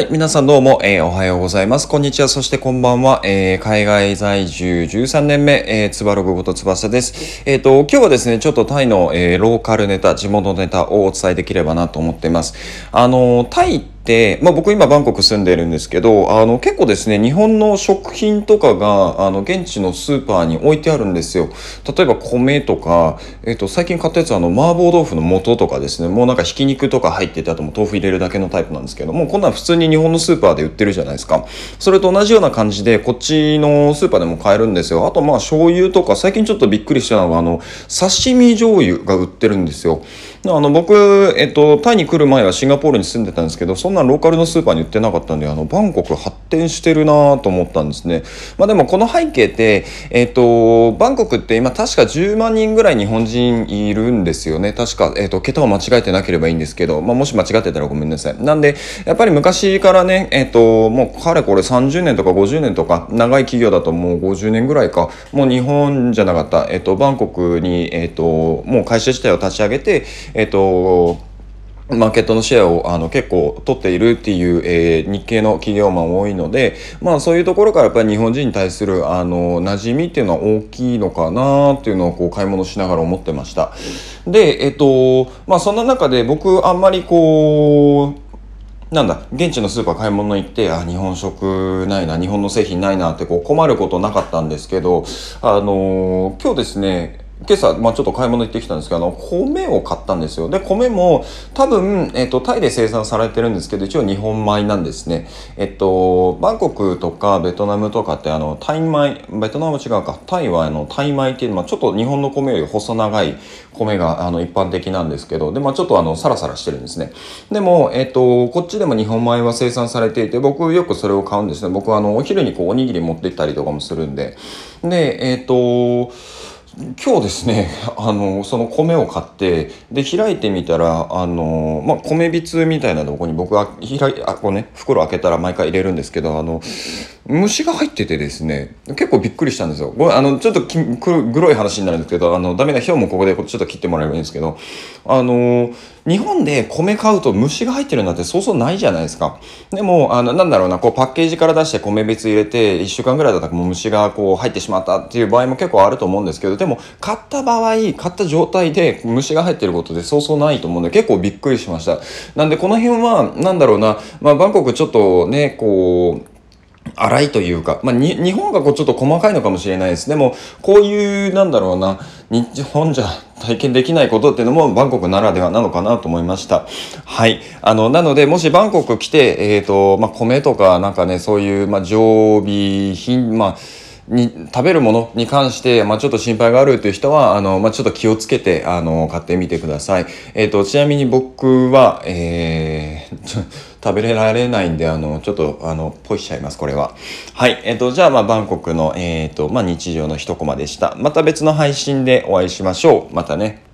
はい、皆さんどうも、えー、おはようございます。こんにちは、そしてこんばんは。えー、海外在住13年目、えー、つばログこと翼です。えっ、ー、と、今日はですね、ちょっとタイの、えー、ローカルネタ、地元ネタをお伝えできればなと思っています。あの、タイで、まあ、僕今バンコク住んでるんですけど、あの結構ですね、日本の食品とかが、あの現地のスーパーに置いてあるんですよ。例えば米とか、えっ、と、最近買ったやつはあの麻婆豆腐の素とかですね、もうなんかひき肉とか入ってて、あとも豆腐入れるだけのタイプなんですけども、こんなん普通に日本のスーパーで売ってるじゃないですか。それと同じような感じで、こっちのスーパーでも買えるんですよ。あとまあ醤油とか、最近ちょっとびっくりしたのが、あの、刺身醤油が売ってるんですよ。あの僕、えっと、タイに来る前はシンガポールに住んでたんですけどそんなローカルのスーパーに売ってなかったんであのバンコク発展してるなと思ったんですね、まあ、でもこの背景って、えっと、バンコクって今確か10万人ぐらい日本人いるんですよね。確か、えっと、桁を間違えてなければいいんですけど、まあ、もし間違ってたらごめんなさい。なんでやっぱり昔からね、えっと、もうかれこれ30年とか50年とか長い企業だともう50年ぐらいかもう日本じゃなかった、えっと、バンコクに、えっと、もう会社自体を立ち上げてえっと、マーケットのシェアをあの結構取っているっていう、えー、日系の企業マン多いので、まあそういうところからやっぱり日本人に対するあの馴染みっていうのは大きいのかなっていうのをこう買い物しながら思ってました。で、えっと、まあそんな中で僕あんまりこう、なんだ、現地のスーパー買い物行って、あ、日本食ないな、日本の製品ないなってこう困ることなかったんですけど、あのー、今日ですね、今朝、まあ、ちょっと買い物行ってきたんですけど、あの、米を買ったんですよ。で、米も多分、えっ、と、タイで生産されてるんですけど、一応日本米なんですね。えっと、バンコクとかベトナムとかって、あの、タイ米、ベトナム違うか、タイはあの、タイ米っていうのは、ちょっと日本の米より細長い米が、あの、一般的なんですけど、で、まあ、ちょっとあの、サラサラしてるんですね。でも、えっと、こっちでも日本米は生産されていて、僕よくそれを買うんですね。僕はあの、お昼にこう、おにぎり持って行ったりとかもするんで。で、えっと、今日ですね あのその米を買ってで開いてみたらあの、まあ、米びつみたいなとこに僕は開いあこう、ね、袋開けたら毎回入れるんですけどあの虫が入っててですね結構びっくりしたんですよ。これあのちょっときグロい話になるんですけどあのダメな表もここでちょっと切ってもらえばいいんですけどあの日本で米買うと虫が入ってるなんてそうそうないじゃないですか。でもあのなんだろうなこうパッケージから出して米別入れて1週間ぐらいだったらもう虫がこう入ってしまったっていう場合も結構あると思うんですけどでも買った場合買った状態で虫が入ってることでそうそうないと思うんで結構びっくりしました。なんでこの辺はなんだろうな、まあ、バンコクちょっとねこう荒いというか、まあ、日本がこうちょっと細かいのかもしれないです。でも、こういう、なんだろうな、日本じゃ体験できないことっていうのもバンコクならではなのかなと思いました。はい。あの、なので、もしバンコク来て、えっ、ー、と、まあ、米とか、なんかね、そういう、まあ、常備品、まあ、に食べるものに関して、まあ、ちょっと心配があるという人はあの、まあ、ちょっと気をつけてあの買ってみてください。え、ー、とちなみに僕は、えー、食べられないんであのちょっとあのポイしちゃいますこれは。はい。えっ、ー、とじゃあ、まあ、バンコクの、えっとまあ、日常の一コマでした。また別の配信でお会いしましょう。またね。